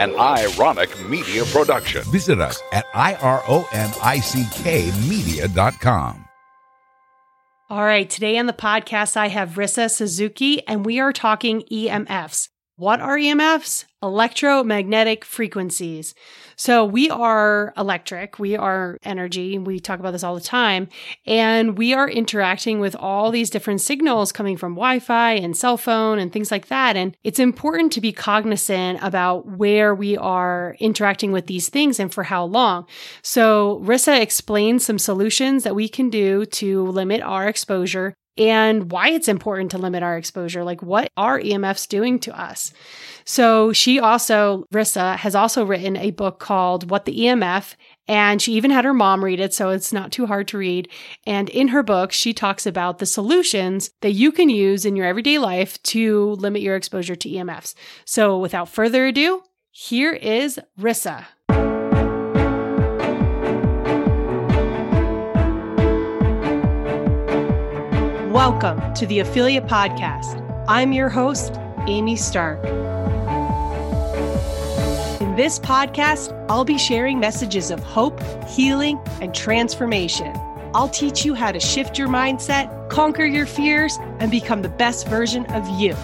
an ironic media production. Visit us at ironickmedia.com. All right, today on the podcast, I have Risa Suzuki, and we are talking EMFs. What are EMFs? Electromagnetic frequencies. So we are electric, we are energy, we talk about this all the time, and we are interacting with all these different signals coming from Wi Fi and cell phone and things like that. And it's important to be cognizant about where we are interacting with these things and for how long. So Risa explains some solutions that we can do to limit our exposure and why it's important to limit our exposure. Like, what are EMFs doing to us? So, she also, Risa, has also written a book called What the EMF. And she even had her mom read it, so it's not too hard to read. And in her book, she talks about the solutions that you can use in your everyday life to limit your exposure to EMFs. So, without further ado, here is Risa. Welcome to the Affiliate Podcast. I'm your host, Amy Stark. This podcast, I'll be sharing messages of hope, healing, and transformation. I'll teach you how to shift your mindset, conquer your fears, and become the best version of you.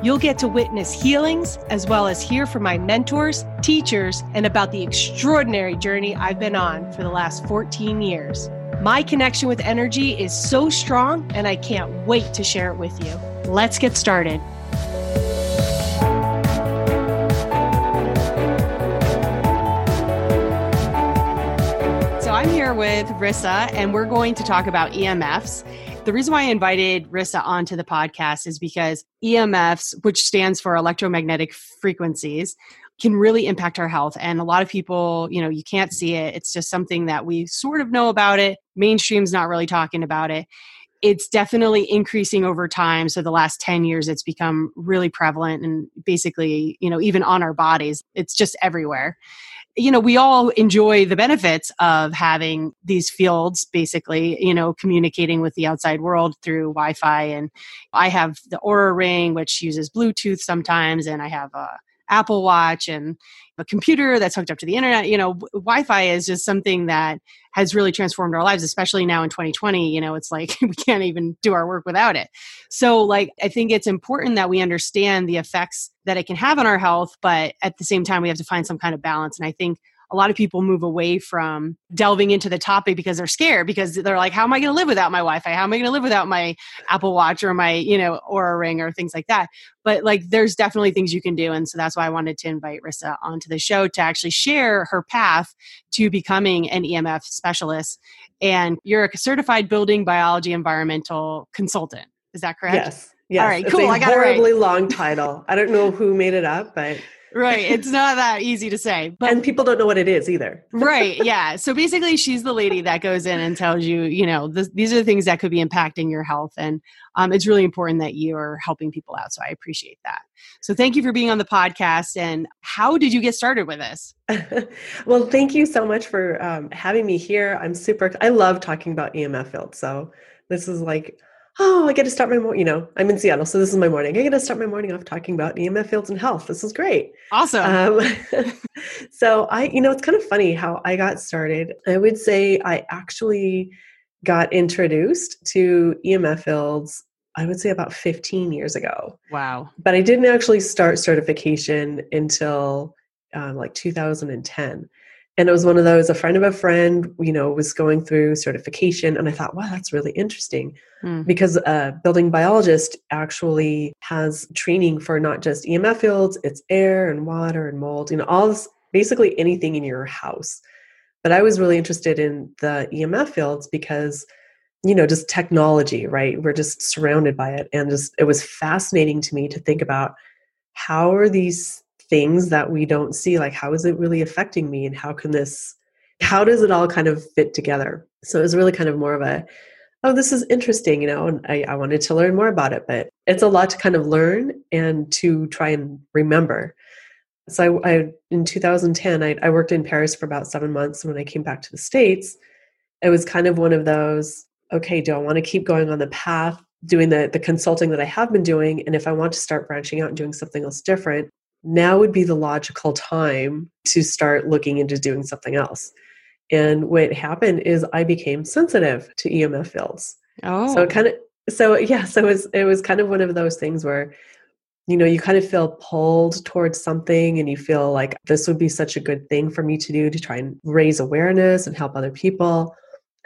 You'll get to witness healings as well as hear from my mentors, teachers, and about the extraordinary journey I've been on for the last 14 years. My connection with energy is so strong, and I can't wait to share it with you. Let's get started. Here with Risa, and we're going to talk about EMFs. The reason why I invited Risa onto the podcast is because EMFs, which stands for electromagnetic frequencies, can really impact our health. And a lot of people, you know, you can't see it. It's just something that we sort of know about it. Mainstream's not really talking about it. It's definitely increasing over time. So the last 10 years, it's become really prevalent and basically, you know, even on our bodies, it's just everywhere. You know, we all enjoy the benefits of having these fields, basically, you know, communicating with the outside world through Wi Fi. And I have the Oura Ring, which uses Bluetooth sometimes, and I have a Apple Watch and a computer that's hooked up to the internet. You know, Wi Fi is just something that has really transformed our lives, especially now in 2020. You know, it's like we can't even do our work without it. So, like, I think it's important that we understand the effects that it can have on our health, but at the same time, we have to find some kind of balance. And I think a lot of people move away from delving into the topic because they're scared because they're like how am i going to live without my wi-fi how am i going to live without my apple watch or my you know Oura ring or things like that but like there's definitely things you can do and so that's why i wanted to invite Risa onto the show to actually share her path to becoming an emf specialist and you're a certified building biology environmental consultant is that correct yes Yes, All right, it's cool. A I got horribly it right. long title. I don't know who made it up, but right. It's not that easy to say. But and people don't know what it is either. right. Yeah. So basically, she's the lady that goes in and tells you, you know, this, these are the things that could be impacting your health. And um, it's really important that you're helping people out. So I appreciate that. So thank you for being on the podcast. And how did you get started with this? well, thank you so much for um, having me here. I'm super, I love talking about EMF fields. So this is like, oh, I get to start my morning. You know, I'm in Seattle, so this is my morning. I get to start my morning off talking about EMF fields and health. This is great. Awesome. Um, so I, you know, it's kind of funny how I got started. I would say I actually got introduced to EMF fields. I would say about 15 years ago. Wow. But I didn't actually start certification until um, like 2010 and it was one of those a friend of a friend you know was going through certification and i thought wow that's really interesting. Hmm. because a building biologist actually has training for not just emf fields it's air and water and mold you know all this basically anything in your house. But i was really interested in the emf fields because you know just technology right? We're just surrounded by it and just it was fascinating to me to think about how are these things that we don't see like how is it really affecting me and how can this how does it all kind of fit together? So it was really kind of more of a oh this is interesting you know and I, I wanted to learn more about it but it's a lot to kind of learn and to try and remember. So i, I in 2010 I, I worked in paris for about seven months when i came back to the states it was kind of one of those okay do i want to keep going on the path doing the the consulting that i have been doing and if i want to start branching out and doing something else different now would be the logical time to start looking into doing something else. And what happened is I became sensitive to EMF fields. Oh. So it oh. kind of so yeah, so it was it was kind of one of those things where you know, you kind of feel pulled towards something and you feel like this would be such a good thing for me to do to try and raise awareness and help other people.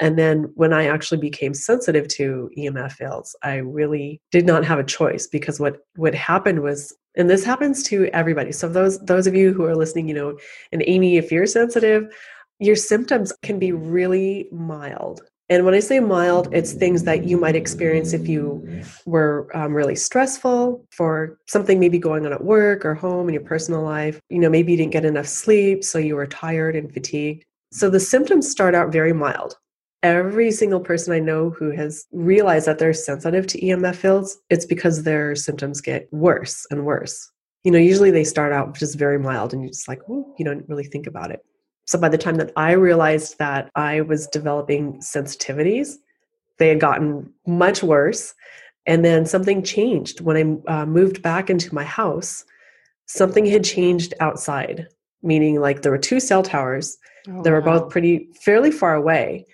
And then when I actually became sensitive to EMF fields, I really did not have a choice because what what happened was and this happens to everybody. So those those of you who are listening, you know, and Amy, if you're sensitive, your symptoms can be really mild. And when I say mild, it's things that you might experience if you were um, really stressful for something maybe going on at work or home in your personal life. You know, maybe you didn't get enough sleep, so you were tired and fatigued. So the symptoms start out very mild. Every single person I know who has realized that they're sensitive to EMF fields, it's because their symptoms get worse and worse. You know, usually they start out just very mild and you just like, oh, you don't really think about it. So by the time that I realized that I was developing sensitivities, they had gotten much worse. And then something changed when I uh, moved back into my house. Something had changed outside, meaning like there were two cell towers. Oh, they were wow. both pretty fairly far away,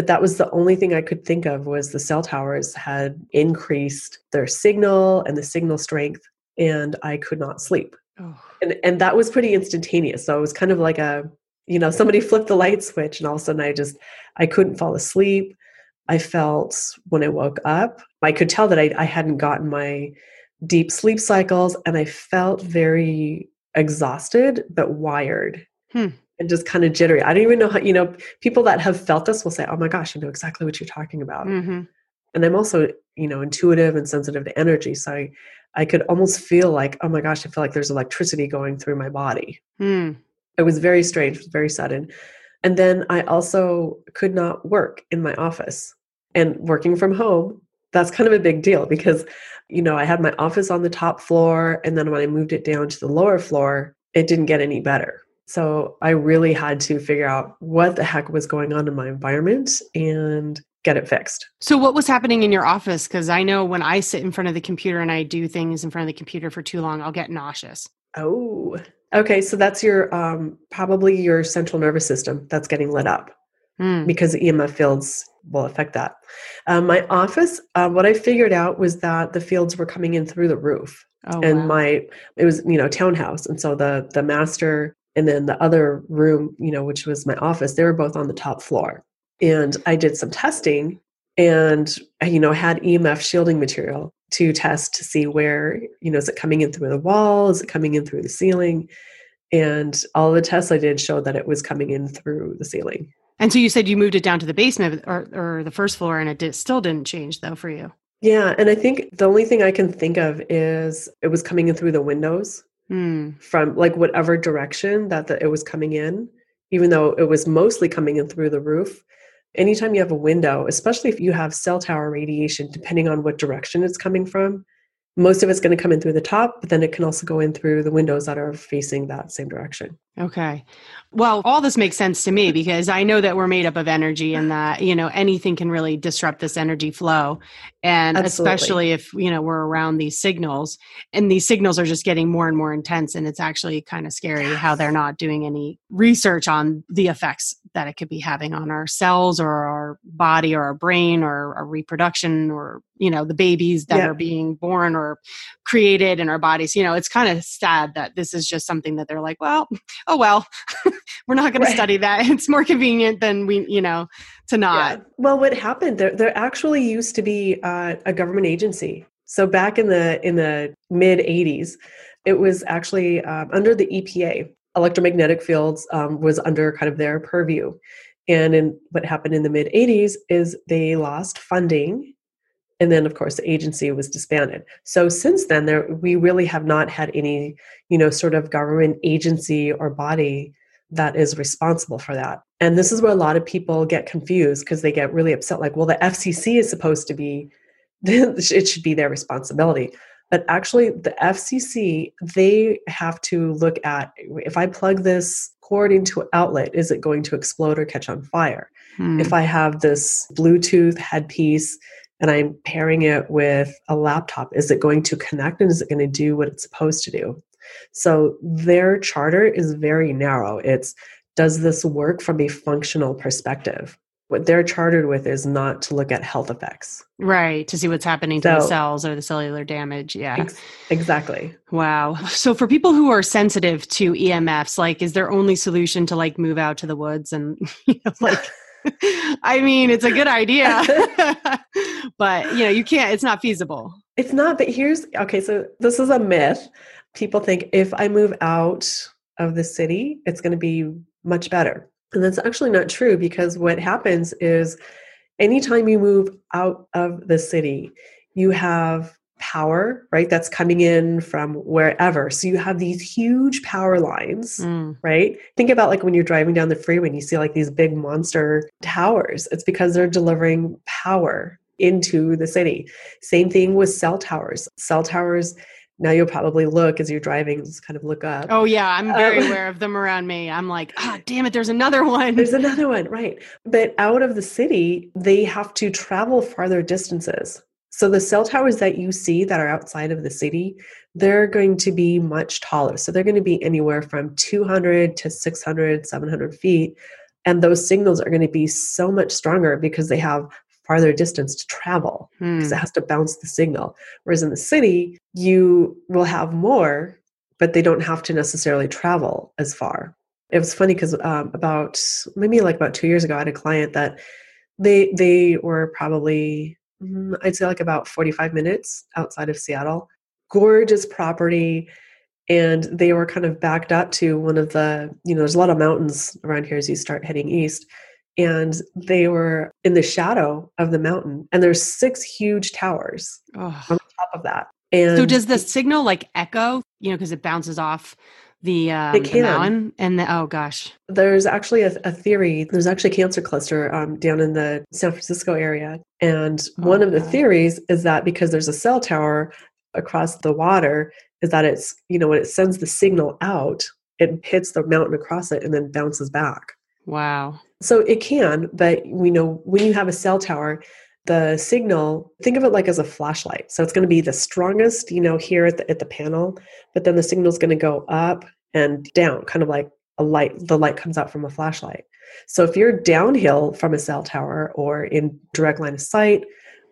but that was the only thing I could think of was the cell towers had increased their signal and the signal strength, and I could not sleep. Oh. And and that was pretty instantaneous. So it was kind of like a you know somebody flipped the light switch and all of a sudden i just i couldn't fall asleep i felt when i woke up i could tell that i, I hadn't gotten my deep sleep cycles and i felt very exhausted but wired Hmm. And just kind of jittery i don't even know how you know people that have felt this will say oh my gosh i know exactly what you're talking about Mhm. and i'm also you know intuitive and sensitive to energy so i i could almost feel like oh my gosh i feel like there's electricity going through my body Hmm. it was very strange, very sudden. And then I also could not work in my office. And working from home, that's kind of a big deal because, you know, I had my office on the top floor. And then when I moved it down to the lower floor, it didn't get any better. So I really had to figure out what the heck was going on in my environment and get it fixed. So, what was happening in your office? Because I know when I sit in front of the computer and I do things in front of the computer for too long, I'll get nauseous. Oh, okay. So that's your um, probably your central nervous system that's getting lit up. Hmm. because EMF fields will affect that. Um, my office, uh, what I figured out was that the fields were coming in through the roof, Oh, and wow. my it was you know townhouse, and so the the master and then the other room, you know, which was my office, they were both on the top floor, and I did some testing, and you know had EMF shielding material to test to see where you know is it coming in through the wall, is it coming in through the ceiling. And all the tests I did showed that it was coming in through the ceiling. And so you said you moved it down to the basement or, or the first floor, and it did, still didn't change though for you. Yeah, and I think the only thing I can think of is it was coming in through the windows Hmm. from like whatever direction that the, it was coming in, even though it was mostly coming in through the roof. Anytime you have a window, especially if you have cell tower radiation, depending on what direction it's coming from, most of it's going to come in through the top, but then it can also go in through the windows that are facing that same direction. Okay. Well, all this makes sense to me because I know that we're made up of energy and that, you know, anything can really disrupt this energy flow. And Absolutely. especially if, you know, we're around these signals and these signals are just getting more and more intense. And it's actually kind of scary how they're not doing any research on the effects that it could be having on our cells or our body or our brain or our reproduction or, you know, the babies that Yeah. are being born or created in our bodies. You know, it's kind of sad that this is just something that they're like, well, oh well we're not going Right. to study that it's more convenient than we you know to not Yeah. Well, what happened? There, there actually used to be uh, a government agency. So back in the in the mid '80s, it was actually um, under the EPA. Electromagnetic fields um, was under kind of their purview. And in what happened in the mid '80s is they lost funding, and then of course the agency was disbanded. So since then, there we really have not had any, you know, sort of government agency or body that is responsible for that. And this is where a lot of people get confused because they get really upset like, well, the FCC is supposed to be, it should be their responsibility. But actually, the FCC, they have to look at if I plug this cord into an outlet, is it going to explode or catch on fire? Hmm. If I have this Bluetooth headpiece and I'm pairing it with a laptop, is it going to connect and is it going to do what it's supposed to do? So their charter is very narrow. It's does this work from a functional perspective? What they're chartered with is not to look at health effects. Right, to see what's happening to the cells or the cellular damage. Yeah. Ex- exactly. Wow. So for people who are sensitive to EMFs, like is their only solution to like move out to the woods and you know, like I mean, it's a good idea. but, you know, you can't it's not feasible. It's not, but here's okay. So this is a myth. People think if I move out of the city, it's going to be much better. And that's actually not true because what happens is anytime you move out of the city, you have power, right? That's coming in from wherever. So you have these huge power lines Mm. right? Think about like when you're driving down the freeway and you see like these big monster towers. It's because they're delivering power into the city. Same thing with cell towers. Cell towers, now you'll probably look as you're driving, just kind of look up. Oh yeah, I'm very Um, aware of them around me. I'm like, ah, damn it, there's another one. There's another one, right? But out of the city, they have to travel farther distances. So the cell towers that you see that are outside of the city, they're going to be much taller. So they're going to be anywhere from 200 to 600, 700 feet. And those signals are going to be so much stronger because they have farther distance to travel Hmm. because it has to bounce the signal. Whereas in the city, you will have more, but they don't have to necessarily travel as far. It was funny because um, about maybe like about two years ago, I had a client that they they were probably Mm, I'd say like about forty five minutes outside of Seattle. Gorgeous property, and they were kind of backed up to one of the you know there's a lot of mountains around here as you start heading east and they were in the shadow of the mountain and there's six huge towers Oh. on top of that and So does the signal like echo, you know, because it bounces off the, um, the mountain and the, oh gosh. there's actually a, a theory there's actually a cancer cluster um, down in the san francisco area and one Oh, of the God. theories is that because there's a cell tower across the water is that it's you know when it sends the signal out it hits the mountain across it and then bounces back Wow. So it can, but we know when you have a cell tower, the signal, think of it like as a flashlight. So it's going to be the strongest, you know, here at the, at the panel, but then the signal is going to go up and down, kind of like a light, the light comes out from a flashlight. So if you're downhill from a cell tower or in direct line of sight,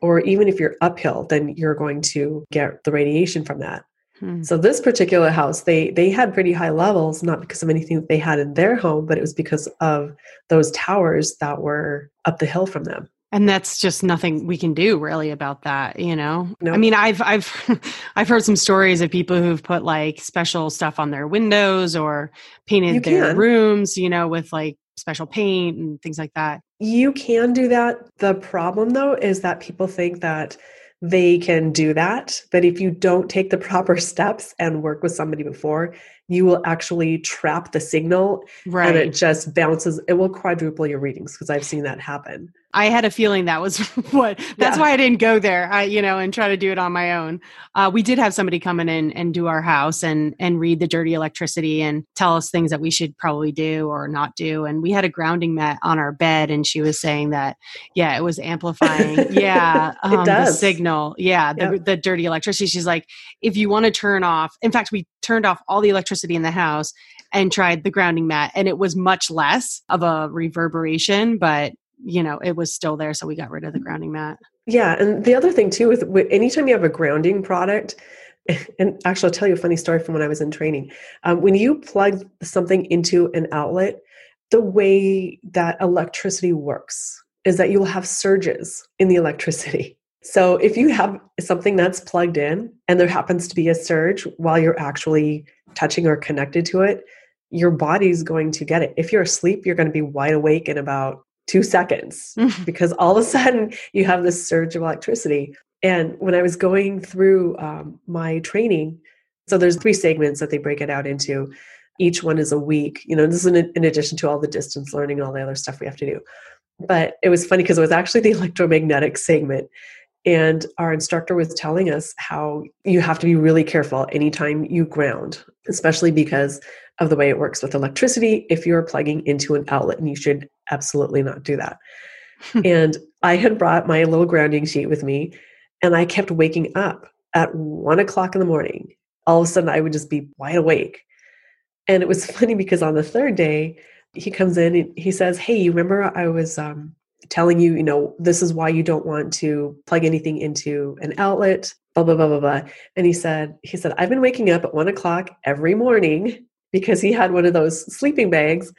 or even if you're uphill, then you're going to get the radiation from that. Hmm. So this particular house, they they had pretty high levels, not because of anything that they had in their home, but it was because of those towers that were up the hill from them. And that's just nothing we can do really about that, you know. I mean, I've I've I've heard some stories of people who've put like special stuff on their windows or painted You their can. rooms, you know, with like special paint and things like that. You can do that. The problem though is that people think that they can do that, but if you don't take the proper steps and work with somebody before, you will actually trap the signal Right. and it just bounces. It will quadruple your readings because I've seen that happen. I had a feeling that was what. That's Yeah. why I didn't go there. I, you know, and try to do it on my own. Uh, we did have somebody come in and, and do our house and and read the dirty electricity and tell us things that we should probably do or not do. And we had a grounding mat on our bed, and she was saying that, yeah, it was amplifying. yeah, um, the signal. Yeah, the, Yep. the dirty electricity. She's like, if you want to turn off. In fact, we turned off all the electricity in the house and tried the grounding mat, and it was much less of a reverberation, but you know, it was still there. So we got rid of the grounding mat. Yeah, and the other thing too is anytime you have a grounding product, and actually, I'll tell you a funny story from when I was in training. Um, when you plug something into an outlet, the way that electricity works is that you'll have surges in the electricity. So if you have something that's plugged in and there happens to be a surge while you're actually touching or connected to it, your body's going to get it. If you're asleep, you're going to be wide awake in about two seconds because all of a sudden you have this surge of electricity. And when I was going through um, my training, so there's three segments that they break it out into. Each one is a week. You know, this is in, in addition to all the distance learning and all the other stuff we have to do. But it was funny because it was actually the electromagnetic segment. And our instructor was telling us how you have to be really careful anytime you ground, especially because of the way it works with electricity. If you're plugging into an outlet, and you should absolutely not do that. and I had brought my little grounding sheet with me, and I kept waking up at one o'clock in the morning, all of a sudden I would just be wide awake. And it was funny because on the third day, he comes in and he says, Hey, you remember I was um, telling you, you know, this is why you don't want to plug anything into an outlet, blah, blah, blah, blah, blah. And he said, he said, I've been waking up at one o'clock every morning because he had one of those sleeping bags.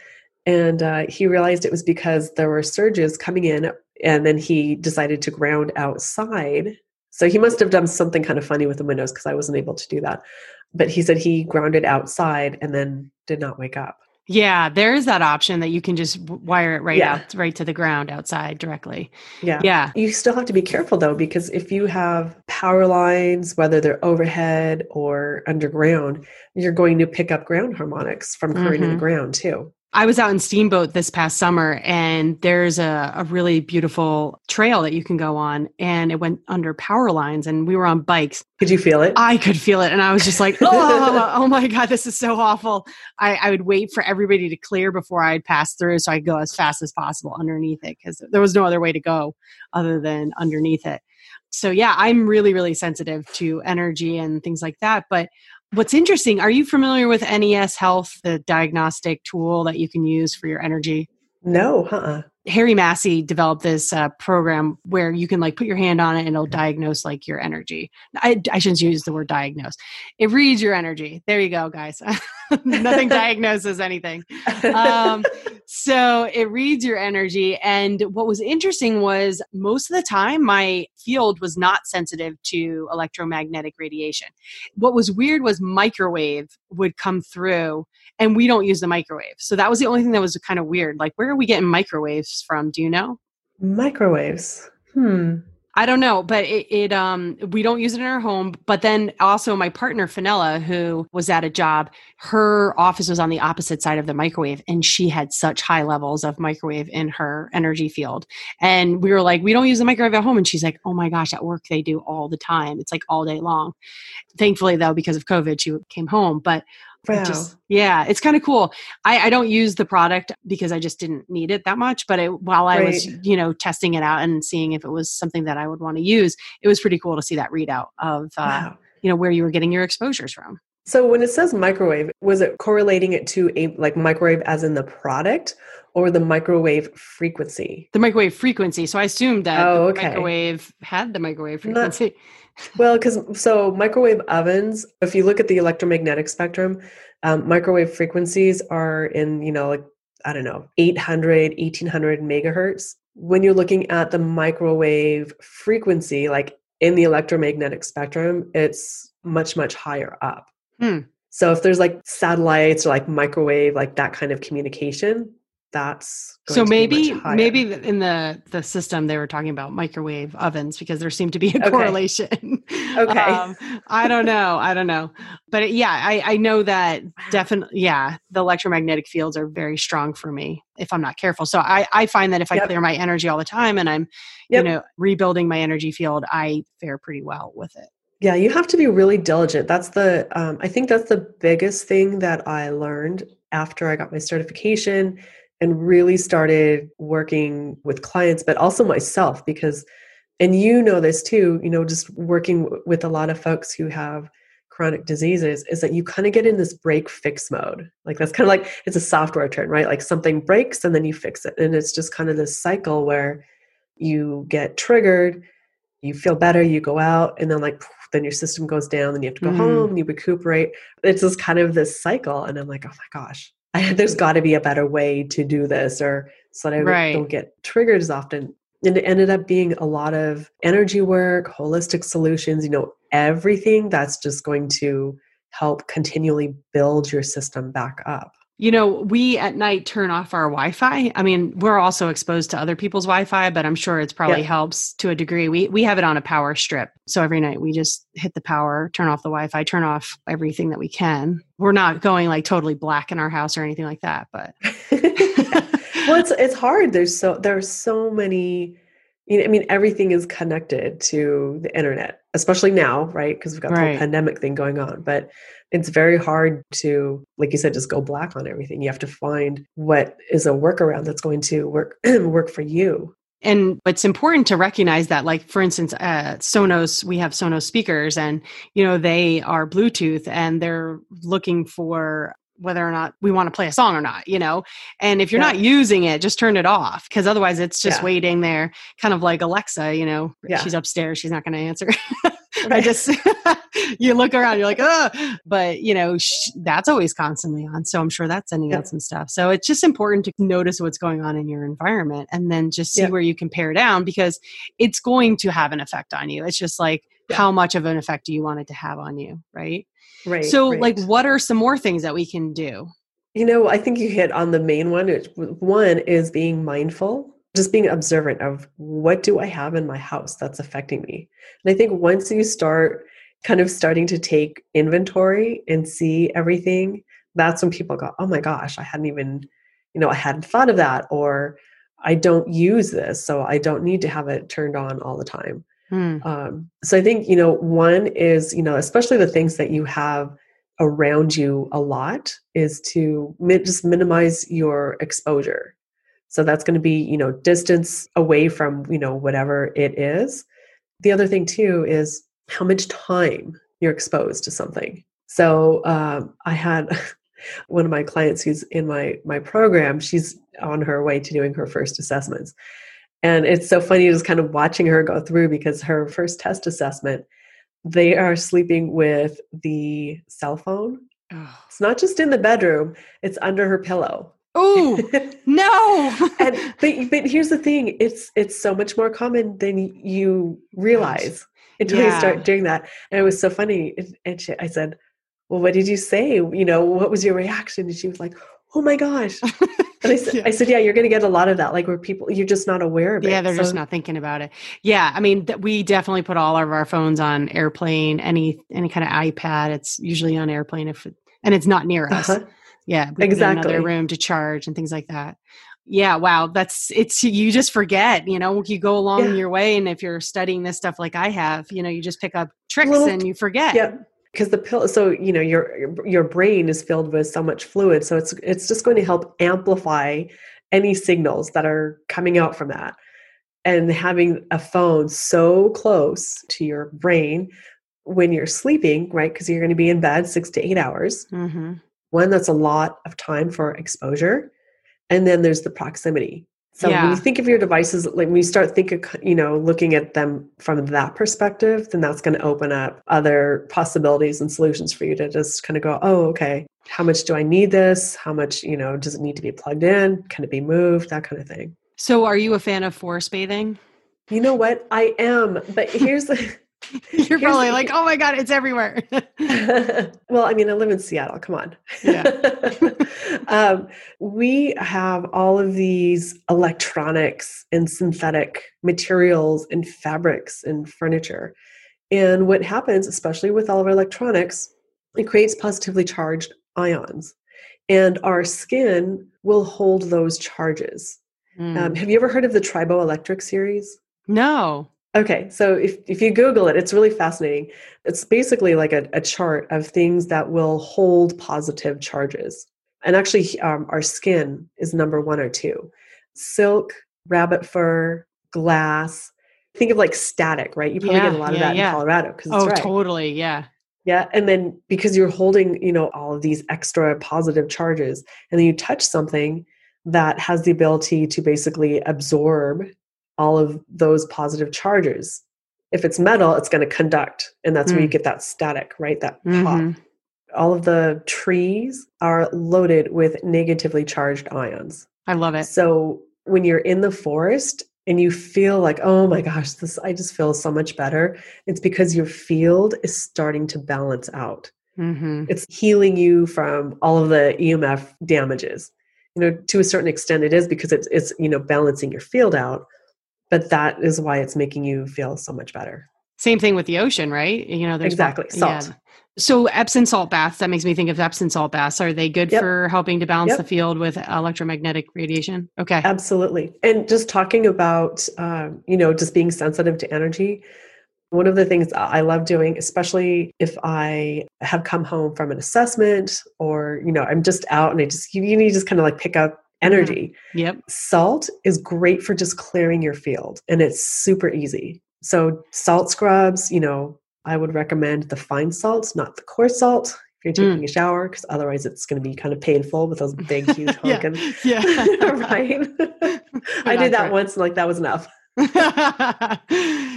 And uh, he realized it was because there were surges coming in and then he decided to ground outside. So he must have done something kind of funny with the windows because I wasn't able to do that. But he said he grounded outside and then did not wake up. Yeah, there is that option that you can just wire it right yeah. out right to the ground outside directly. Yeah. Yeah. You still have to be careful though because if you have power lines whether they're overhead or underground, you're going to pick up ground harmonics from current mm-hmm. in the mm-hmm. ground too. I was out in Steamboat this past summer, and there's a, a, really beautiful trail that you can go on, and it went under power lines, and we were on bikes. Could you feel it? I could feel it, and I was just like, "Oh, oh my god, this is so awful!" I, I would wait for everybody to clear before I'd pass through, so I'd go as fast as possible underneath it because there was no other way to go other than underneath it. So yeah, I'm really, really sensitive to energy and things like that, but What's interesting, are you familiar with NES Health, the diagnostic tool that you can use for your energy? No, huh? Harry Massey developed this uh, program where you can like put your hand on it and it'll diagnose like your energy. I, I shouldn't use the word diagnose. It reads your energy. There you go, guys. Nothing diagnoses anything. Um, so it reads your energy. And what was interesting was most of the time my field was not sensitive to electromagnetic radiation. What was weird was microwave would come through and we don't use the microwave. So that was the only thing that was kind of weird. Like, where are we getting microwaves from? Do you know? Microwaves. Hmm. I don't know, but it, it, um we don't use it in our home. But then also my partner Finella, who was at a job, her office was on the opposite side of the microwave, and she had such high levels of microwave in her energy field. And we were like, we don't use the microwave at home, and she's like, oh my gosh, at work they do all the time. It's like all day long. Thankfully, though, because of COVID, she came home. But Wow. Just, yeah, it's kind of cool. I, I, don't use the product because I just didn't need it that much. But it, while I right. was, you know, testing it out and seeing if it was something that I would want to use, it was pretty cool to see that readout of, uh, wow. you know, where you were getting your exposures from. So when it says microwave, was it correlating it to a like microwave as in the product or the microwave frequency? The microwave frequency. So I assumed that oh, okay. microwave had the microwave frequency. Not, well, because so microwave ovens, if you look at the electromagnetic spectrum, um, microwave frequencies are in, you know, like, I don't know, 800, 1800 megahertz. When you're looking at the microwave frequency, like in the electromagnetic spectrum, it's much, much higher up. Hmm. So if there's like satellites or like microwave, like that kind of communication, that's so maybe maybe in the the system they were talking about microwave ovens because there seemed to be a okay. correlation okay um, i don't know i don't know but yeah i i know that definitely yeah the electromagnetic fields are very strong for me if i'm not careful so i i find that if i yep. clear my energy all the time and i'm yep. you know rebuilding my energy field i fare pretty well with it yeah, you have to be really diligent. That's the, um, I think that's the biggest thing that I learned after I got my certification and really started working with clients, but also myself because, and you know this too, you know, just working with a lot of folks who have chronic diseases is that you kind of get in this break fix mode. Like that's kind of like it's a software term, right? Like something breaks and then you fix it. And it's just kind of this cycle where you get triggered, you feel better, you go out, and then like then your system goes down, then you have to go mm. home, you recuperate. It's just kind of this cycle. And I'm like, oh my gosh, I, there's got to be a better way to do this or so that I right. don't get triggered as often. And it ended up being a lot of energy work, holistic solutions, you know, everything that's just going to help continually build your system back up. You know, we at night turn off our Wi Fi. I mean, we're also exposed to other people's Wi Fi, but I'm sure it's probably yeah. helps to a degree. We, we have it on a power strip. So every night we just hit the power, turn off the Wi Fi, turn off everything that we can. We're not going like totally black in our house or anything like that, but. well, it's, it's hard. There's so, there's so many I mean, everything is connected to the internet, especially now, right? Because we've got right. the whole pandemic thing going on. But it's very hard to, like you said, just go black on everything. You have to find what is a workaround that's going to work work for you. and it's important to recognize that like for instance uh, sonos we have sonos speakers and you know they are bluetooth and they're looking for whether or not we want to play a song or not, you know? And if you're yeah. not using it, just turn it off because otherwise it's just yeah. waiting there, kind of like Alexa, you know, yeah. she's upstairs, she's not going to answer. I just, you look around, you're like, oh, but you know, sh- that's always constantly on. So I'm sure that's sending out some stuff. So it's just important to notice what's going on in your environment and then just see where you can pare down because it's going to have an effect on you. It's just like, how much of an effect do you want it to have on you? Right. Right. So, right. like, what are some more things that we can do? You know, I think you hit on the main one. One is being mindful, just being observant of what do I have in my house that's affecting me. And I think once you start kind of starting to take inventory and see everything, that's when people go, oh my gosh, I hadn't even, you know, I hadn't thought of that, or I don't use this, so I don't need to have it turned on all the time. Hmm. Um, so I think, you know, one is, you know, especially the things that you have around you a lot is to mi- just minimize your exposure. So that's going to be, you know, distance away from, you know, whatever it is. The other thing too is how much time you're exposed to something. So um, I had one of my clients who's in my my program. She's on her way to doing her first assessments, and it's so funny just kind of watching her go through because her first test assessment, they are sleeping with the cell phone. Oh. It's not just in the bedroom, it's under her pillow. Oh no! and but but here's the thing: it's it's so much more common than you realize until yeah. you start doing that. And it was so funny. And she, I said, "Well, what did you say? You know, what was your reaction?" And she was like, "Oh my gosh!" And I said, yeah. I said, yeah, you're going to get a lot of that, like where people, you're just not aware of it. Yeah, they're so, just not thinking about it. Yeah, I mean, th- we definitely put all of our phones on airplane, any any kind of iPad. It's usually on airplane if, it, and it's not near us. Uh-huh. Yeah, exactly. Another room to charge and things like that. Yeah, wow, that's it's you just forget. You know, you go along yeah. your way, and if you're studying this stuff like I have, you know, you just pick up tricks Little, and you forget. Yeah because the pill so you know your your brain is filled with so much fluid so it's it's just going to help amplify any signals that are coming out from that and having a phone so close to your brain when you're sleeping right because you're going to be in bed six to eight hours mm-hmm. one that's a lot of time for exposure and then there's the proximity so yeah. when you think of your devices, like when you start thinking, you know, looking at them from that perspective, then that's going to open up other possibilities and solutions for you to just kind of go, oh, okay, how much do I need this? How much, you know, does it need to be plugged in? Can it be moved? That kind of thing. So are you a fan of forest bathing? You know what? I am. But here's the You're probably like, oh my God, it's everywhere. well, I mean, I live in Seattle. Come on. Yeah. um, we have all of these electronics and synthetic materials and fabrics and furniture. And what happens, especially with all of our electronics, it creates positively charged ions. And our skin will hold those charges. Mm. Um, have you ever heard of the triboelectric series? No. Okay, so if, if you Google it, it's really fascinating. It's basically like a, a chart of things that will hold positive charges. And actually, um, our skin is number one or two silk, rabbit fur, glass. Think of like static, right? You probably yeah, get a lot of that yeah. in Colorado because oh, right. totally, yeah. Yeah, and then because you're holding, you know, all of these extra positive charges, and then you touch something that has the ability to basically absorb all of those positive charges. If it's metal, it's going to conduct, and that's mm. where you mm. get that static, right? That pop. Mm-hmm. All of the trees are loaded with negatively charged ions. I love it. So when you're in the forest and you feel like, oh my gosh, this I just feel so much better, it's because your field is starting to balance out. Mm-hmm. It's healing you from all of the EMF damages. You know, to a certain extent, it is because it's it's you know balancing your field out but that is why it's making you feel so much better. Same thing with the ocean, right? You know, there's exactly salt. Yeah. So Epsom salt baths, that makes me think of Epsom salt baths. Are they good yep. for helping to balance yep. the field with electromagnetic radiation? Okay. Absolutely. And just talking about, um, you know, just being sensitive to energy. One of the things I love doing, especially if I have come home from an assessment or, you know, I'm just out and I just, you, you need to just kind of like pick up energy. Yep. Salt is great for just clearing your field and it's super easy. So, salt scrubs, you know, I would recommend the fine salts, not the coarse salt if you're Mm. taking a shower, because otherwise it's going to be kind of painful with those big, huge Yeah. honking. Yeah. right. I did that once and like that was enough.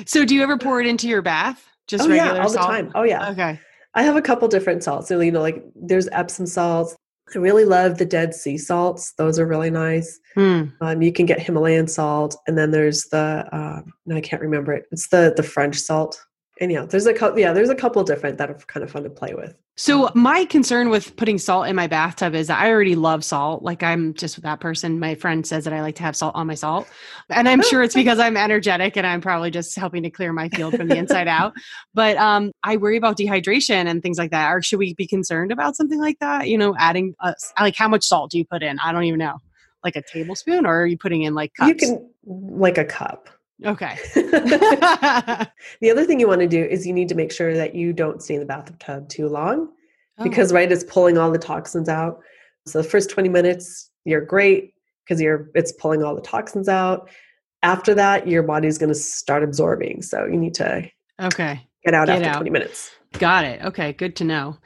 so do you ever pour it into your bath? Just oh regular yeah, all the time. Oh yeah. Okay. I have a couple different salts. So, you know, like there's Epsom salts. I really love the Dead Sea salts. Those are really nice. Hmm. Um, you can get Himalayan salt, and then there's the um, no, I can't remember it. It's the the French salt. Yeah, there's a couple. Yeah, there's a couple different that are kind of fun to play with. So my concern with putting salt in my bathtub is that I already love salt. Like I'm just that person. My friend says that I like to have salt on my salt. And I'm sure it's because I'm energetic and I'm probably just helping to clear my field from the inside out. But um, I worry about dehydration and things like that. Or should we be concerned about something like that? You know, adding uh, like how much salt do you put in? I don't even know. Like a tablespoon or are you putting in like cups? You can like a cup. Okay. the other thing you want to do is you need to make sure that you don't stay in the bathtub too long Oh. because right it's pulling all the toxins out so the first 20 minutes you're great because you're it's pulling all the toxins out after that your body's going to start absorbing so you need to okay. get out Get after out. 20 minutes Got it. Okay, good to know.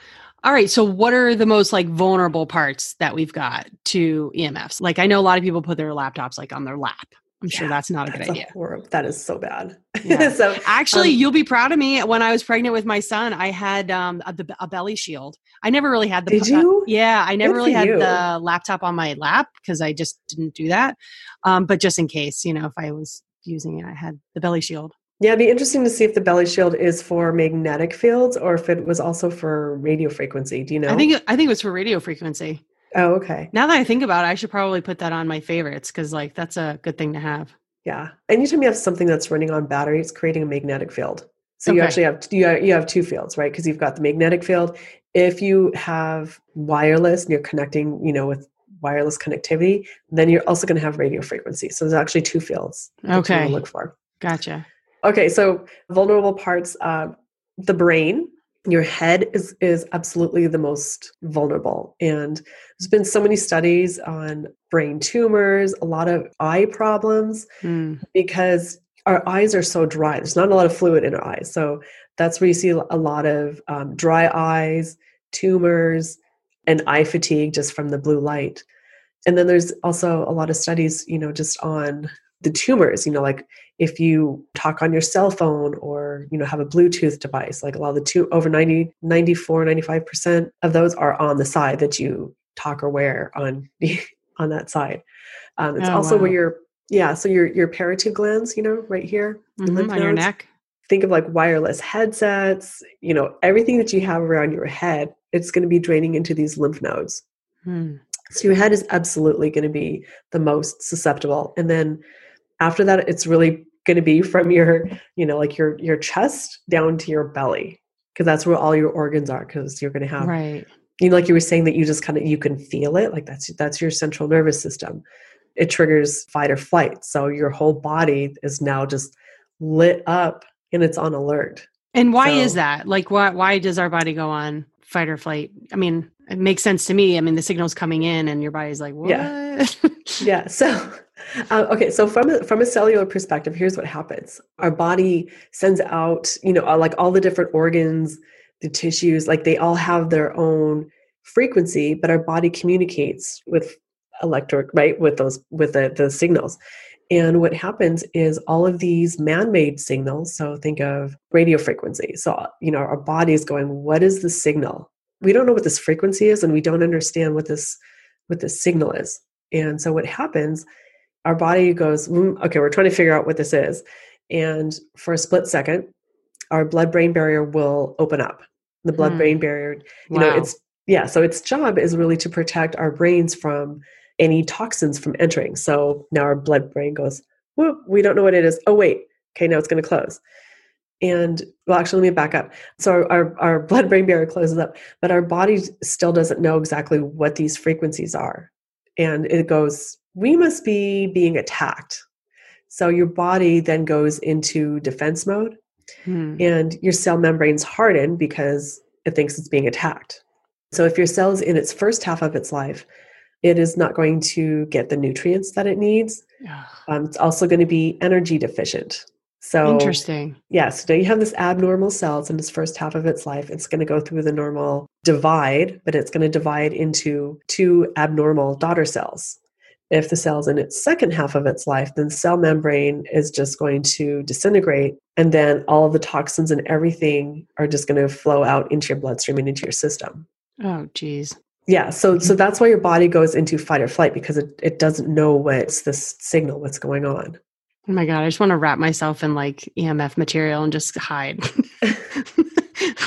All right, so what are the most like vulnerable parts that we've got to EMFs? Like I know a lot of people put their laptops like on their lap. I'm sure Yeah, that's not a good That's idea. horrible that is so bad Yeah. so Actually, Um, you'll be proud of me. When I was pregnant with my son, I had um, a, the- a belly shield. I never really had the. Did uh, you? yeah, I never Good really had you. the laptop on my lap because I just didn't do that. Um, but just in case, you know, if I was using it, I had the belly shield. yeah it'd be interesting to see if the belly shield is for magnetic fields or if it was also for radio frequency do you know I think I think it was for radio frequency. Oh okay Now that I think about it, I should probably put that on my favorites because like that's a good thing to have. Yeah. Anytime you have something that's running on battery, it's creating a magnetic field. So you actually have you have, you have two fields, right? Because you've got the magnetic field. If you have wireless and you're connecting, you know, with wireless connectivity, then you're also going to have radio frequency. So there's actually two fields that you wanna Okay. look for. Gotcha. Okay, so vulnerable parts, uh, the brain, your head is is absolutely the most vulnerable, and there's been so many studies on brain tumors, a lot of eye problems Hmm. because our eyes are so dry. There's not a lot of fluid in our eyes, so that's where you see a lot of um, dry eyes, tumors, and eye fatigue just from the blue light. And then there's also a lot of studies, you know, just on the tumors. You know, like if you talk on your cell phone or you know have a Bluetooth device, like a lot of the two over 90, 94, 95 percent of those are on the side that you talk or wear on the on that side. Um, it's Oh, also where wow. your yeah, so your your parotid glands, you know, right here, Mhm, lymph on your neck. Think of like wireless headsets, you know, everything that you have around your head, it's going to be draining into these lymph nodes. Hmm. So your head is absolutely going to be the most susceptible. And then after that, it's really going to be from your, you know, like your your chest down to your belly, because that's where all your organs are. Because you're going to have, Right. you know, like you were saying that you just kind of you can feel it, like that's that's your central nervous system. It triggers fight or flight. So your whole body is now just lit up and it's on alert. And why is that? Like, why why does our body go on fight or flight? I mean, it makes sense to me. I mean, the signal's coming in, and your body's like, what? Yeah. yeah so uh, okay so from a, from a cellular perspective here's what happens. Our body sends out you know uh, like all the different organs the tissues like they all have their own frequency but our body communicates with electric right with those with the, the signals. And what happens is all of these man-made signals so think of radio frequency so you know our body is going what is the signal? We don't know what this frequency is and we don't understand what this what this signal is. And so what happens, our body goes, "Mm, okay, we're trying to figure out what this is. And for a split second, our blood brain barrier will open up. The blood Hmm. brain barrier, you Wow. know, it's, yeah, so its job is really to protect our brains from any toxins from entering. So now our blood brain goes, whoop, we don't know what it is. Oh, wait, okay, now it's going to close. And well, actually, let me back up. So our, our, our blood brain barrier closes up, but our body still doesn't know exactly what these frequencies are and it goes, we must be being attacked. So your body then goes into defense mode Hmm. and your cell membranes harden because it thinks it's being attacked. So if your cell is in its first half of its life, it is not going to get the nutrients that it needs. Um, it's also going to be energy deficient. So Interesting. Yes, so you have this abnormal cells in its first half of its life. It's going to go through the normal divide, but it's going to divide into two abnormal daughter cells. If the cell's in its second half of its life, then cell membrane is just going to disintegrate, and then all of the toxins and everything are just going to flow out into your bloodstream and into your system. Oh, geez. Yeah, so so mm-hmm. that's why your body goes into fight or flight because it, it doesn't know what's this signal what's going on. Oh my god, I just want to wrap myself in like EMF material and just hide.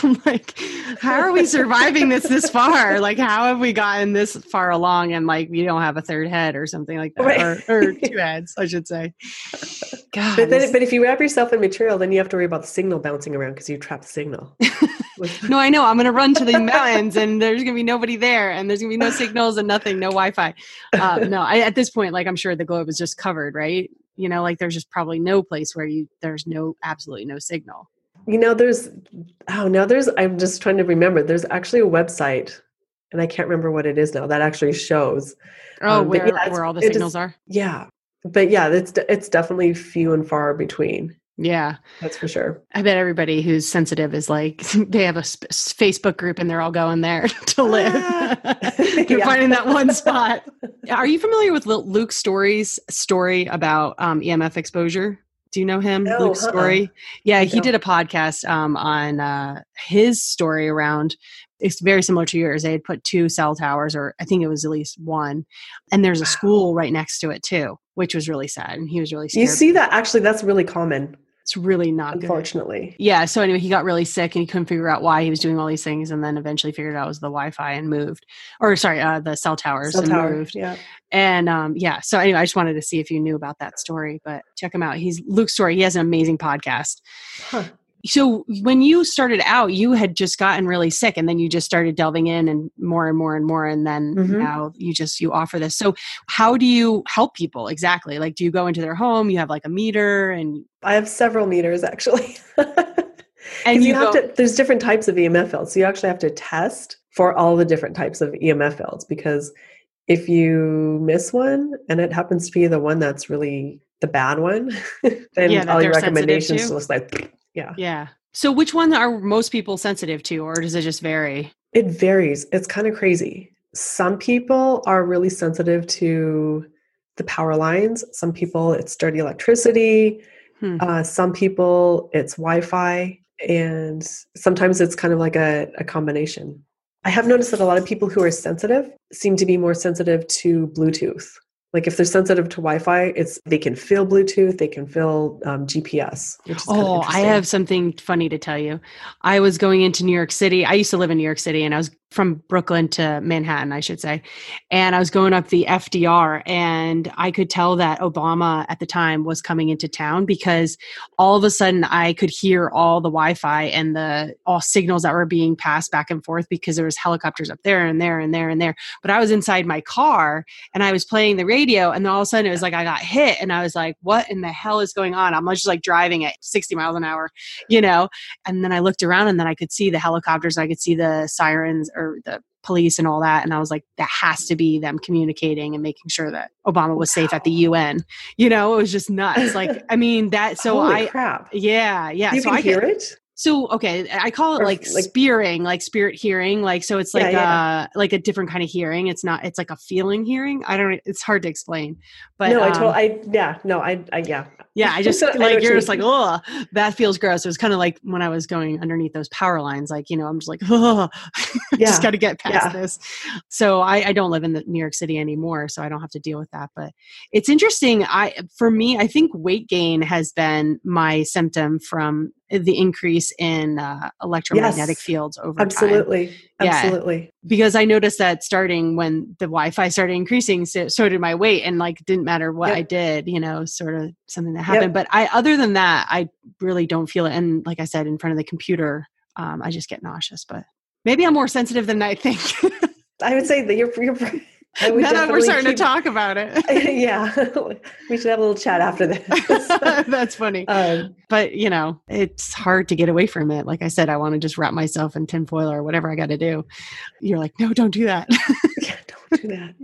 I'm like, how are we surviving this this far? Like, how have we gotten this far along and like we don't have a third head or something like that, Right. or, or two heads, I should say. God, But then, but if you wrap yourself in material, then you have to worry about the signal bouncing around because you trap the signal. No, I know. I'm going to run to the mountains, and there's going to be nobody there, and there's going to be no signals and nothing, no Wi-Fi. Uh, no, I, at this point, like I'm sure the globe is just covered, right? You know, like there's just probably no place where you there's no absolutely no signal. You know, there's oh now there's I'm just trying to remember. There's actually a website, and I can't remember what it is now. That actually shows. Oh, Um, where yeah, where all the signals are? Yeah, but yeah, it's it's definitely few and far between. Yeah, That's for sure. I bet everybody who's sensitive is like they have a sp- Facebook group and they're all going there to live. You're Yeah. finding that one spot. Are you familiar with Luke Story's story about um, EMF exposure? Do you know him, No, Luke uh-uh. Story? Yeah, he did a podcast um, on uh, his story around. It's very similar to yours. They had put two cell towers, or I think it was at least one, and there's a Wow. school right next to it too, which was really sad. And he was really scared. You see that actually that's really common, it's really not good. unfortunately. Yeah. So anyway, he got really sick and he couldn't figure out why he was doing all these things, and then eventually figured out it was the Wi-Fi and moved, or sorry, uh, the cell towers Cell and tower, moved. yeah. And um, yeah. So anyway, I just wanted to see if you knew about that story, but check him out. He's Luke Story. He has an amazing podcast. Huh. So when you started out, you had just gotten really sick, and then you just started delving in and more and more and more, and then Mhm. now you just you offer this. So how do you help people exactly? Like, do you go into their home? You have like a meter, and I have several meters actually. and you, you, have go, to there's different types of EMF fields. So you actually have to test for all the different types of EMF fields because if you miss one and it happens to be the one that's really the bad one, then Yeah, all your recommendations to. looks like yeah. Yeah. So which one are most people sensitive to, or does it just vary? It varies. It's kind of crazy. Some people are really sensitive to the power lines. Some people it's dirty electricity. Hmm. Uh, some people it's Wi-Fi, and sometimes it's kind of like a, a combination. I have noticed that a lot of people who are sensitive seem to be more sensitive to Bluetooth. Like if they're sensitive to Wi-Fi, it's they can feel Bluetooth, they can feel um, GPS. Which is kind of Oh, I have something funny to tell you. I was going into New York City. I used to live in New York City and I was from Brooklyn to Manhattan, I should say. And I was going up the FDR and I could tell that Obama at the time was coming into town because all of a sudden I could hear all the Wi-Fi and the all signals that were being passed back and forth because there was helicopters up there and there and there and there. But I was inside my car and I was playing the radio and then all of a sudden it was like I got hit and I was like, what in the hell is going on? I'm just like driving at 60 miles an hour, you know? And then I looked around and then I could see the helicopters, I could see the sirens or the police and all that. And I was like, that has to be them communicating and making sure that Obama was safe at the UN. You know, it was just nuts. Like, I mean, that, so Holy I, crap. yeah, yeah. you so can I hear get, it? So okay, I call it Or like, like- spearing, like spirit hearing. Like so, it's Yeah, like yeah. uh like a different kind of hearing. It's not. It's like a feeling hearing. I don't. It's hard to explain. But no, I um, told I yeah, no, I I yeah. yeah, I just like you're just like oh that feels gross. It was kind of like when I was going underneath those power lines. Like you know, I'm just like oh, Yeah. just got to get past Yeah. this. So I, I don't live in the New York City anymore, so I don't have to deal with that. But it's interesting. I for me, I think weight gain has been my symptom from the increase in uh, electromagnetic Yes. fields over time Absolutely. Yeah. Absolutely. because I noticed that starting when the Wi-Fi started increasing, so, so did my weight, and like didn't matter what Yep. I did, you know, sort of something that happened. But I, other than that, I really don't feel it. And like I said, in front of the computer, um, I just get nauseous. But maybe I'm more sensitive than I think. I would say that you're you're now that we're starting keep- to talk about it, yeah. we should have a little chat after this. that's funny. um, But you know, it's hard to get away from it. Like I said, I want to just wrap myself in tinfoil or whatever I got to do. You're like, no, don't do that. yeah, don't do that.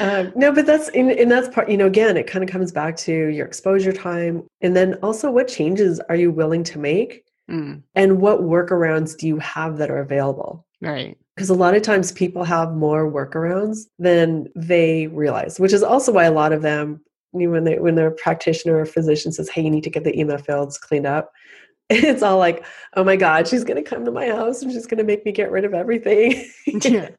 Um, no, but that's and, and that's part. You know, again, it kind of comes back to your exposure time, and then also what changes are you willing to make, Mm, and what workarounds do you have that are available? Right. Because a lot of times people have more workarounds than they realize, which is also why a lot of them, when they when their practitioner or physician says, "Hey, you need to get the EMF fields cleaned up," it's all like, "Oh my God, she's going to come to my house and she's going to make me get rid of everything." Yeah.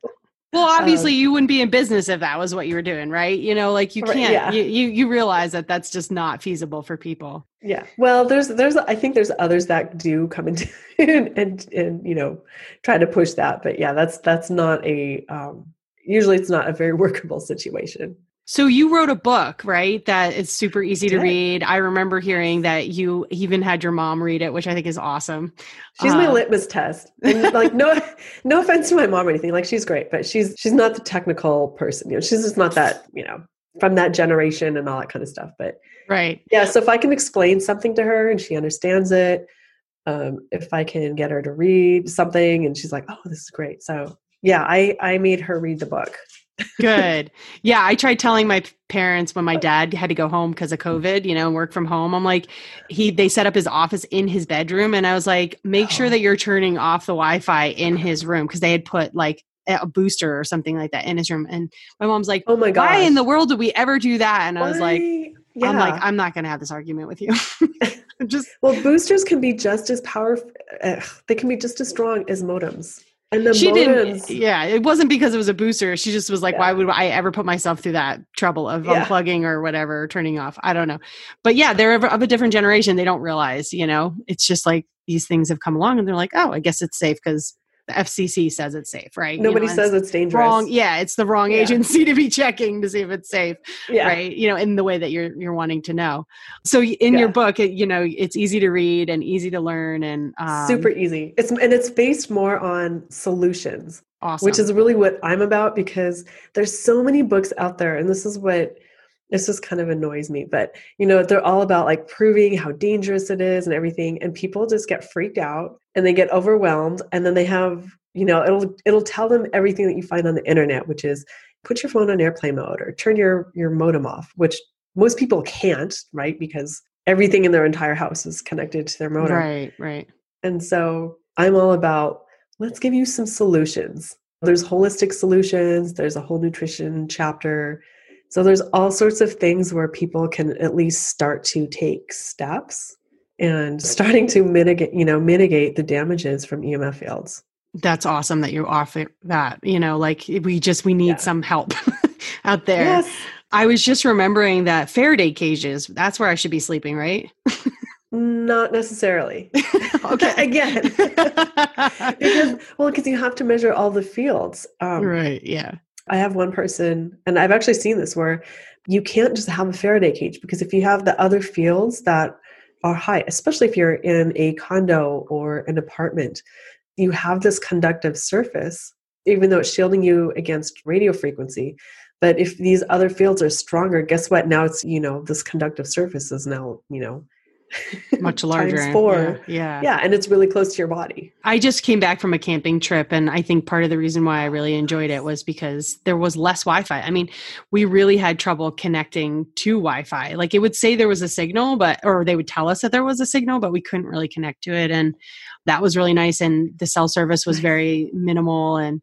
Well, obviously, Um, you wouldn't be in business if that was what you were doing, right? You know, like you can't. yeah. You, you you realize that that's just not feasible for people. Yeah. Well, there's there's I think there's others that do come into and, and and you know try to push that, but yeah, that's that's not a um usually it's not a very workable situation. So you wrote a book, right? That is super easy to read. I remember hearing that you even had your mom read it, which I think is awesome. She's my Uh, litmus test. And like no no offense to my mom or anything. Like she's great, but she's she's not the technical person. You know, she's just not that, you know, from that generation and all that kind of stuff. But Right. yeah, so if I can explain something to her and she understands it, um, if I can get her to read something and she's like, "Oh, this is great." So yeah, I I made her read the book. Good. Yeah, I tried telling my parents when my dad had to go home because of COVID, you know, work from home. I'm like, he they set up his office in his bedroom, and I was like, make sure Oh. that you're turning off the Wi-Fi in his room because they had put like a booster or something like that in his room. And my mom's like, Oh my god! why in the world did we ever do that? And I was like, yeah. I'm like, I'm not going to have this argument with you. Just well, boosters can be just as powerful. Uh, they can be just as strong as modems. And the she modems, didn't. Yeah, it wasn't because it was a booster. She just was like, Yeah. why would I ever put myself through that trouble of Yeah. unplugging or whatever, turning off? I don't know. But yeah, they're of a different generation. They don't realize, you know, it's just like these things have come along and they're like, oh, I guess it's safe because the FCC says it's safe, right? You nobody know, says it's it's dangerous. wrong. Yeah, it's the wrong Yeah. agency to be checking to see if it's safe. yeah. right you know in the way that you're you're wanting to know so in your book it, you know it's easy to read and easy to learn and um, Super easy. It's and it's based more on solutions, awesome which is really what I'm about because there's so many books out there, and this is what this just kind of annoys me. But you know, they're all about like proving how dangerous it is and everything, and people just get freaked out and they get overwhelmed, and then they have you know it'll it'll tell them everything that you find on the internet, which is put your phone on airplane mode or turn your your modem off, which most people can't, right? Because everything in their entire house is connected to their modem. right right And so I'm all about let's give you some solutions. There's holistic solutions, there's a whole nutrition chapter. So there's all sorts of things where people can at least start to take steps and starting to mitigate, you know, mitigate the damages from EMF fields. that's awesome that you offer that you know like we just we need Yeah. some help out there Yes. i was just remembering that faraday cages that's where i should be sleeping right Not necessarily. okay Again. because well, because you have to measure all the fields. Um, right yeah I have one person, and I've actually seen this where you can't just have a Faraday cage because if you have the other fields that are high, especially if you're in a condo or an apartment, you have this conductive surface, even though it's shielding you against radio frequency. But if these other fields are stronger, guess what? Now it's, you know, this conductive surface is now, you know, much times larger four. yeah, yeah. Yeah, and it's really close to your body. I just came back from a camping trip, and I think part of the reason why I really enjoyed it was because there was less Wi Fi. I mean, we really had trouble connecting to Wi Fi. Like it would say there was a signal, but, or they would tell us that there was a signal, but we couldn't really connect to it. And that was really nice. And the cell service was very minimal. And,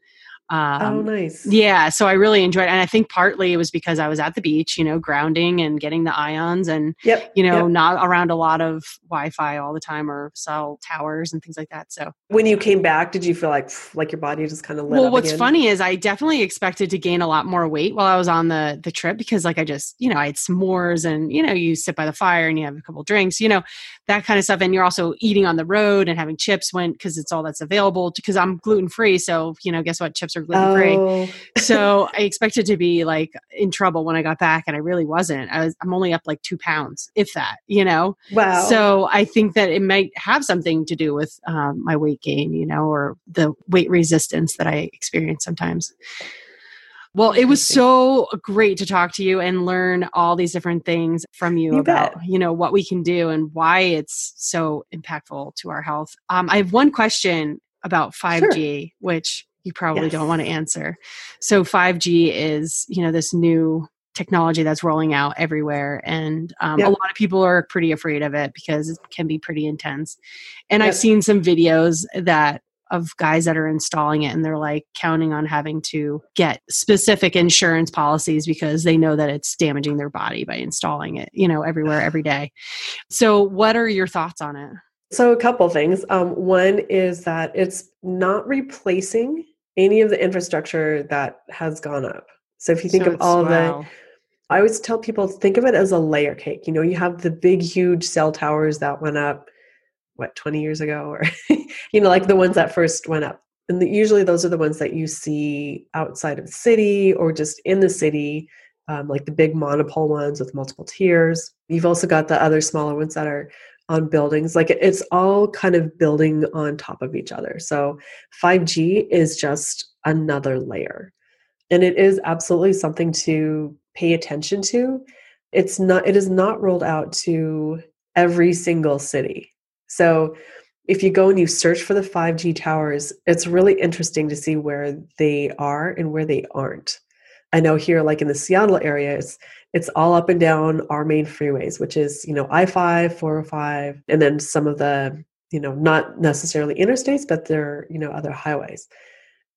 um, oh, nice. yeah, so I really enjoyed it. And I think partly it was because I was at the beach, you know, grounding and getting the ions and, Yep. you know, yep. not around a lot of Wi Fi all the time or cell towers and things like that. So, When you came back, did you feel like like your body just kind of lit well what's again? funny is i definitely expected to gain a lot more weight while i was on the the trip because like i just you know i had s'mores and you know you sit by the fire and you have a couple drinks you know that kind of stuff and you're also eating on the road and having chips when because it's all that's available because i'm gluten free so you know guess what chips are gluten free Oh, so i expected to be like in trouble when i got back and i really wasn't i was i'm only up like two pounds if that you know wow. so I think that it might have something to do with um, my weight gain, you know, or the weight resistance that I experience sometimes. Well, it was so great to talk to you and learn all these different things from you, You about, bet. you know, what we can do and why it's so impactful to our health. Um, I have one question about 5G, which you probably Yes. don't want to answer. So 5G is, you know, this new technology that's rolling out everywhere and um, Yeah. a lot of people are pretty afraid of it because it can be pretty intense and Yep. i've seen some videos that of guys that are installing it and they're like counting on having to get specific insurance policies because they know that it's damaging their body by installing it you know everywhere every day so what are your thoughts on it So, a couple things. Um, one is that it's not replacing any of the infrastructure that has gone up. So, if you think So of all wow. the, I always tell people think of it as a layer cake. You know, you have the big, huge cell towers that went up, what, 20 years ago, or, you know, like the ones that first went up. And the, usually those are the ones that you see outside of the city or just in the city, um, like the big monopole ones with multiple tiers. You've also got the other smaller ones that are on buildings. Like it's all kind of building on top of each other. So 5G is just another layer. And it is absolutely something to pay attention to. It's not it is not rolled out to every single city. So if you go and you search for the 5G towers, it's really interesting to see where they are and where they aren't. I know here, like in the Seattle area, it's it's all up and down our main freeways, which is you know I five, four hundred five, and then some of the you know not necessarily interstates, but they're you know other highways.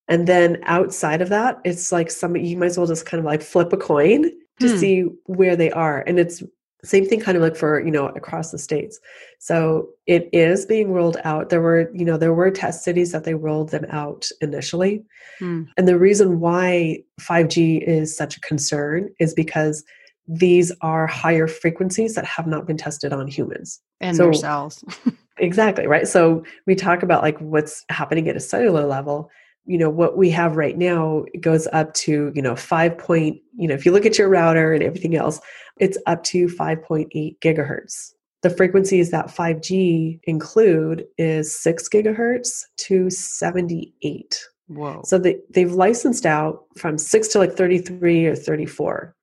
And then outside of that, it's like some you might as well just kind of like flip a coin to Hmm. see where they are, and it's same thing kind of like for you know across the states. So it is being rolled out. There were you know there were test cities that they rolled them out initially. Hmm. and the reason why 5g is such a concern is because these are higher frequencies that have not been tested on humans. And So- their cells. Exactly right? So we talk about like what's happening at a cellular level you know what we have right now goes up to you know 5 point you know if you look at your router and everything else it's up to 5.8 gigahertz. The frequencies that 5g include is 6 gigahertz to 78 whoa. So they, they've licensed out from 6 to like 33 or 34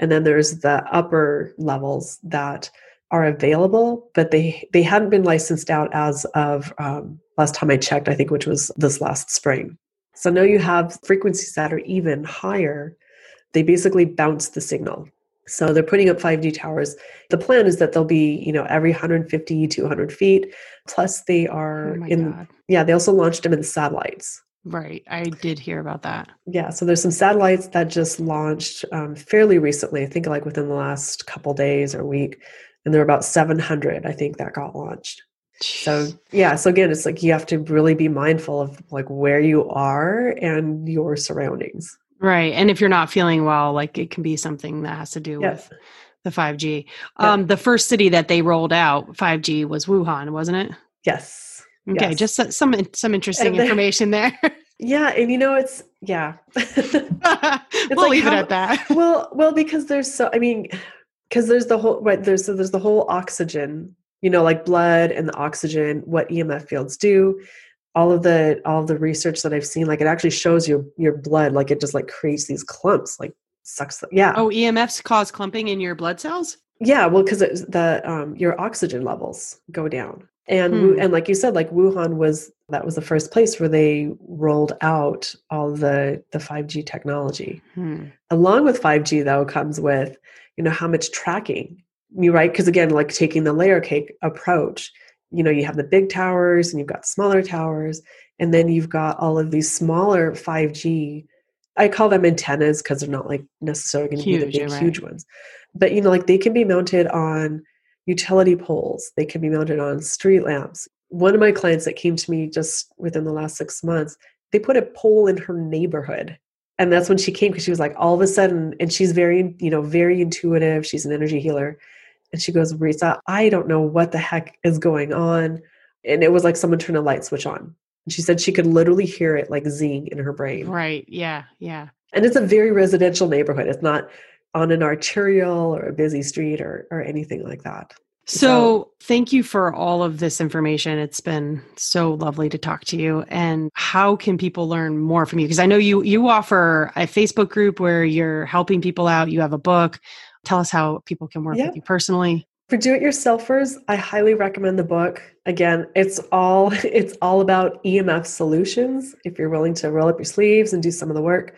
and then there's the upper levels that are available but they they hadn't been licensed out as of um, last time i checked i think which was this last spring so now you have frequencies that are even higher they basically bounce the signal so they're putting up 5g towers the plan is that they'll be you know every 150 200 feet plus they are oh in god yeah they also launched them in satellites right i did hear about that yeah, so there's some satellites that just launched um, fairly recently. I think like within the last couple days or week, and there are about 700. I think that got launched. So yeah, so again, it's like you have to really be mindful of like where you are and your surroundings. Right. And if you're not feeling well, like it can be something that has to do Yeah. with the 5G. Um, the first city that they rolled out 5G was Wuhan, wasn't it? Yes. Okay, Yes. just some some interesting there- information there. Yeah, and you know it's yeah. we'll like leave it at that. well, well, because there's so I mean, because there's the whole right there's so there's the whole oxygen, you know, like blood and the oxygen, what EMF fields do. All of the all of the research that I've seen, like it actually shows your your blood, like it just like creates these clumps, like sucks. The, yeah, Oh, EMFs cause clumping in your blood cells? yeah. Well, because the um your oxygen levels go down, and Hmm. and like you said, like Wuhan was that was the first place where they rolled out all the the five G technology Hmm. along with 5g though comes with you know how much tracking you right because again like taking the layer cake approach you know you have the big towers and you've got smaller towers and then you've got all of these smaller 5g i call them antennas because they're not like necessarily going to be the big right. huge ones but you know like they can be mounted on utility poles they can be mounted on street lamps one of my clients that came to me just within the last six months they put a pole in her neighborhood and that's when she came because she was like all of a sudden and she's very you know very intuitive she's an energy healer and she goes Risa, i don't know what the heck is going on and it was like someone turned a light switch on and she said she could literally hear it like zing in her brain Right. Yeah. Yeah. and it's a very residential neighborhood it's not on an arterial or a busy street or or anything like that So, So- thank you for all of this information. It's been so lovely to talk to you. And how can people learn more from you? Because I know you you offer a Facebook group where you're helping people out. You have a book. Tell us how people can work Yeah. with you personally. For do-it-yourselfers, I highly recommend the book. Again, it's all it's all about EMF solutions if you're willing to roll up your sleeves and do some of the work.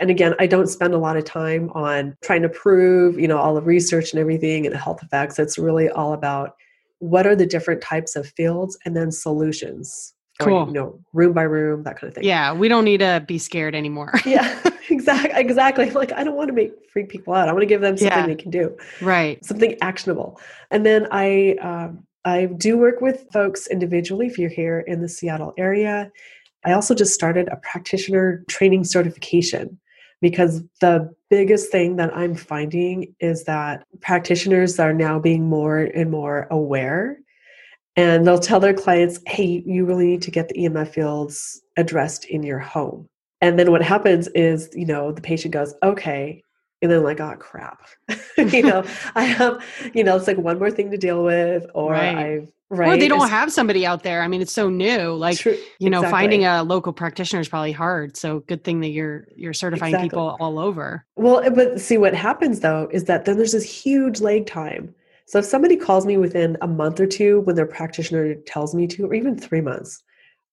And again, I don't spend a lot of time on trying to prove, you know, all the research and everything and the health effects. It's really all about what are the different types of fields and then solutions cool or, you know room by room that kind of thing yeah we don't need to be scared anymore yeah exactly exactly. Like i don't want to make freak people out. I want to give them something Yeah. they can do. Right. Something actionable. And then i um, i do work with folks individually if you're here in the seattle area. I also just started a practitioner training certification because the biggest thing that i'm finding is that practitioners are now being more and more aware and they'll tell their clients hey you really need to get the emf fields addressed in your home and then what happens is you know the patient goes okay and then like oh crap you know i have you know it's like one more thing to deal with or Right. i've right or they don't It's have somebody out there i mean it's so new like true- you know exactly. finding a local practitioner is probably hard so good thing that you're you're certifying Exactly. people all over Well, eh, but see what happens though is that then there's this huge lag time. So if somebody calls me within a month or two when their practitioner tells me to, or even three months,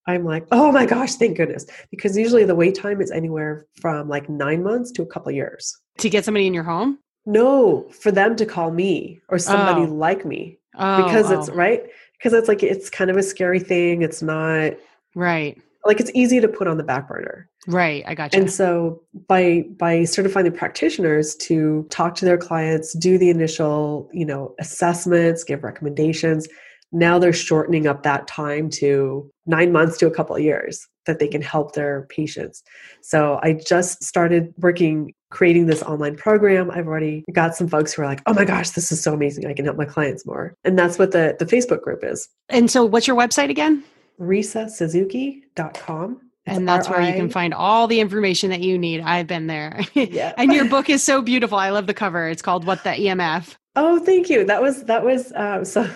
I'm like, oh my gosh, thank goodness. Because usually the wait time is anywhere from like nine months to a couple of years. to get somebody in your home No, for them to call me or somebody Oh. like me. oh Because it's oh, right. Because it's like it's kind of a scary thing. It's not right like it's easy to put on the back burner. right i got you And so by by certifying the practitioners to talk to their clients, do the initial, you know, assessments, give recommendations, now they're shortening up that time to 9 months to a couple of years that they can help their patients. So I just started working creating this online program. I've already got some folks who are like, "Oh my gosh, this is so amazing. I can help my clients more." And that's what the the Facebook group is. and so what's your website again risasuzuki.com. It's and that's where you can find all the information that you need i've been there Yeah. and your book is so beautiful i love the cover it's called what the emf Oh, thank you. That was that was um, so.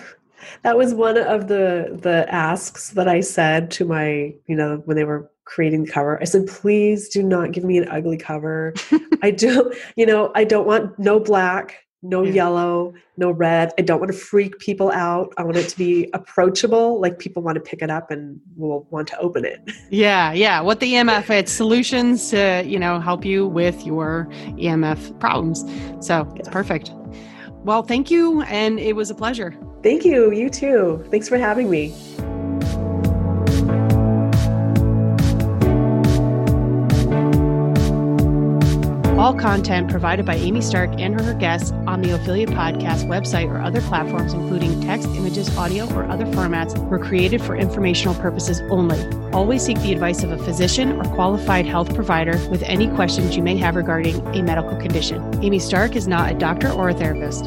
That was one of the the asks that I said to my you know when they were creating the cover. I said, please do not give me an ugly cover. I do you know I don't want no black, no Yeah. yellow, no red. I don't want to freak people out. I want it to be approachable, like people want to pick it up and will want to open it. Yeah, yeah. What the EMF it's solutions to, you know, help you with your EMF problems. So it's Yes. perfect. Well, thank you. And it was a pleasure. Thank you. You too. Thanks for having me. All content provided by Amy Stark and her guests on the Ophelia Podcast website or other platforms, including text, images, audio, or other formats, were created for informational purposes only. Always seek the advice of a physician or qualified health provider with any questions you may have regarding a medical condition. Amy Stark is not a doctor or a therapist.